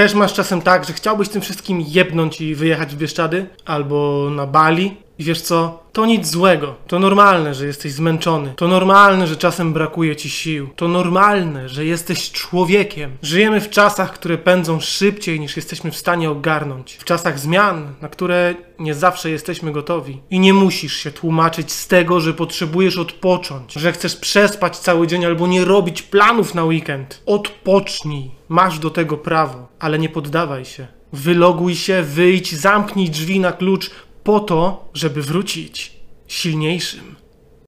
Też masz czasem tak, że chciałbyś tym wszystkim jebnąć i wyjechać w Bieszczady albo na Bali. I wiesz co? To nic złego. To normalne, że jesteś zmęczony. To normalne, że czasem brakuje ci sił. To normalne, że jesteś człowiekiem. Żyjemy w czasach, które pędzą szybciej niż jesteśmy w stanie ogarnąć. W czasach zmian, na które nie zawsze jesteśmy gotowi. I nie musisz się tłumaczyć z tego, że potrzebujesz odpocząć, że chcesz przespać cały dzień albo nie robić planów na weekend. Odpocznij. Masz do tego prawo, ale nie poddawaj się. Wyloguj się, wyjdź, zamknij drzwi na klucz po to, żeby wrócić silniejszym.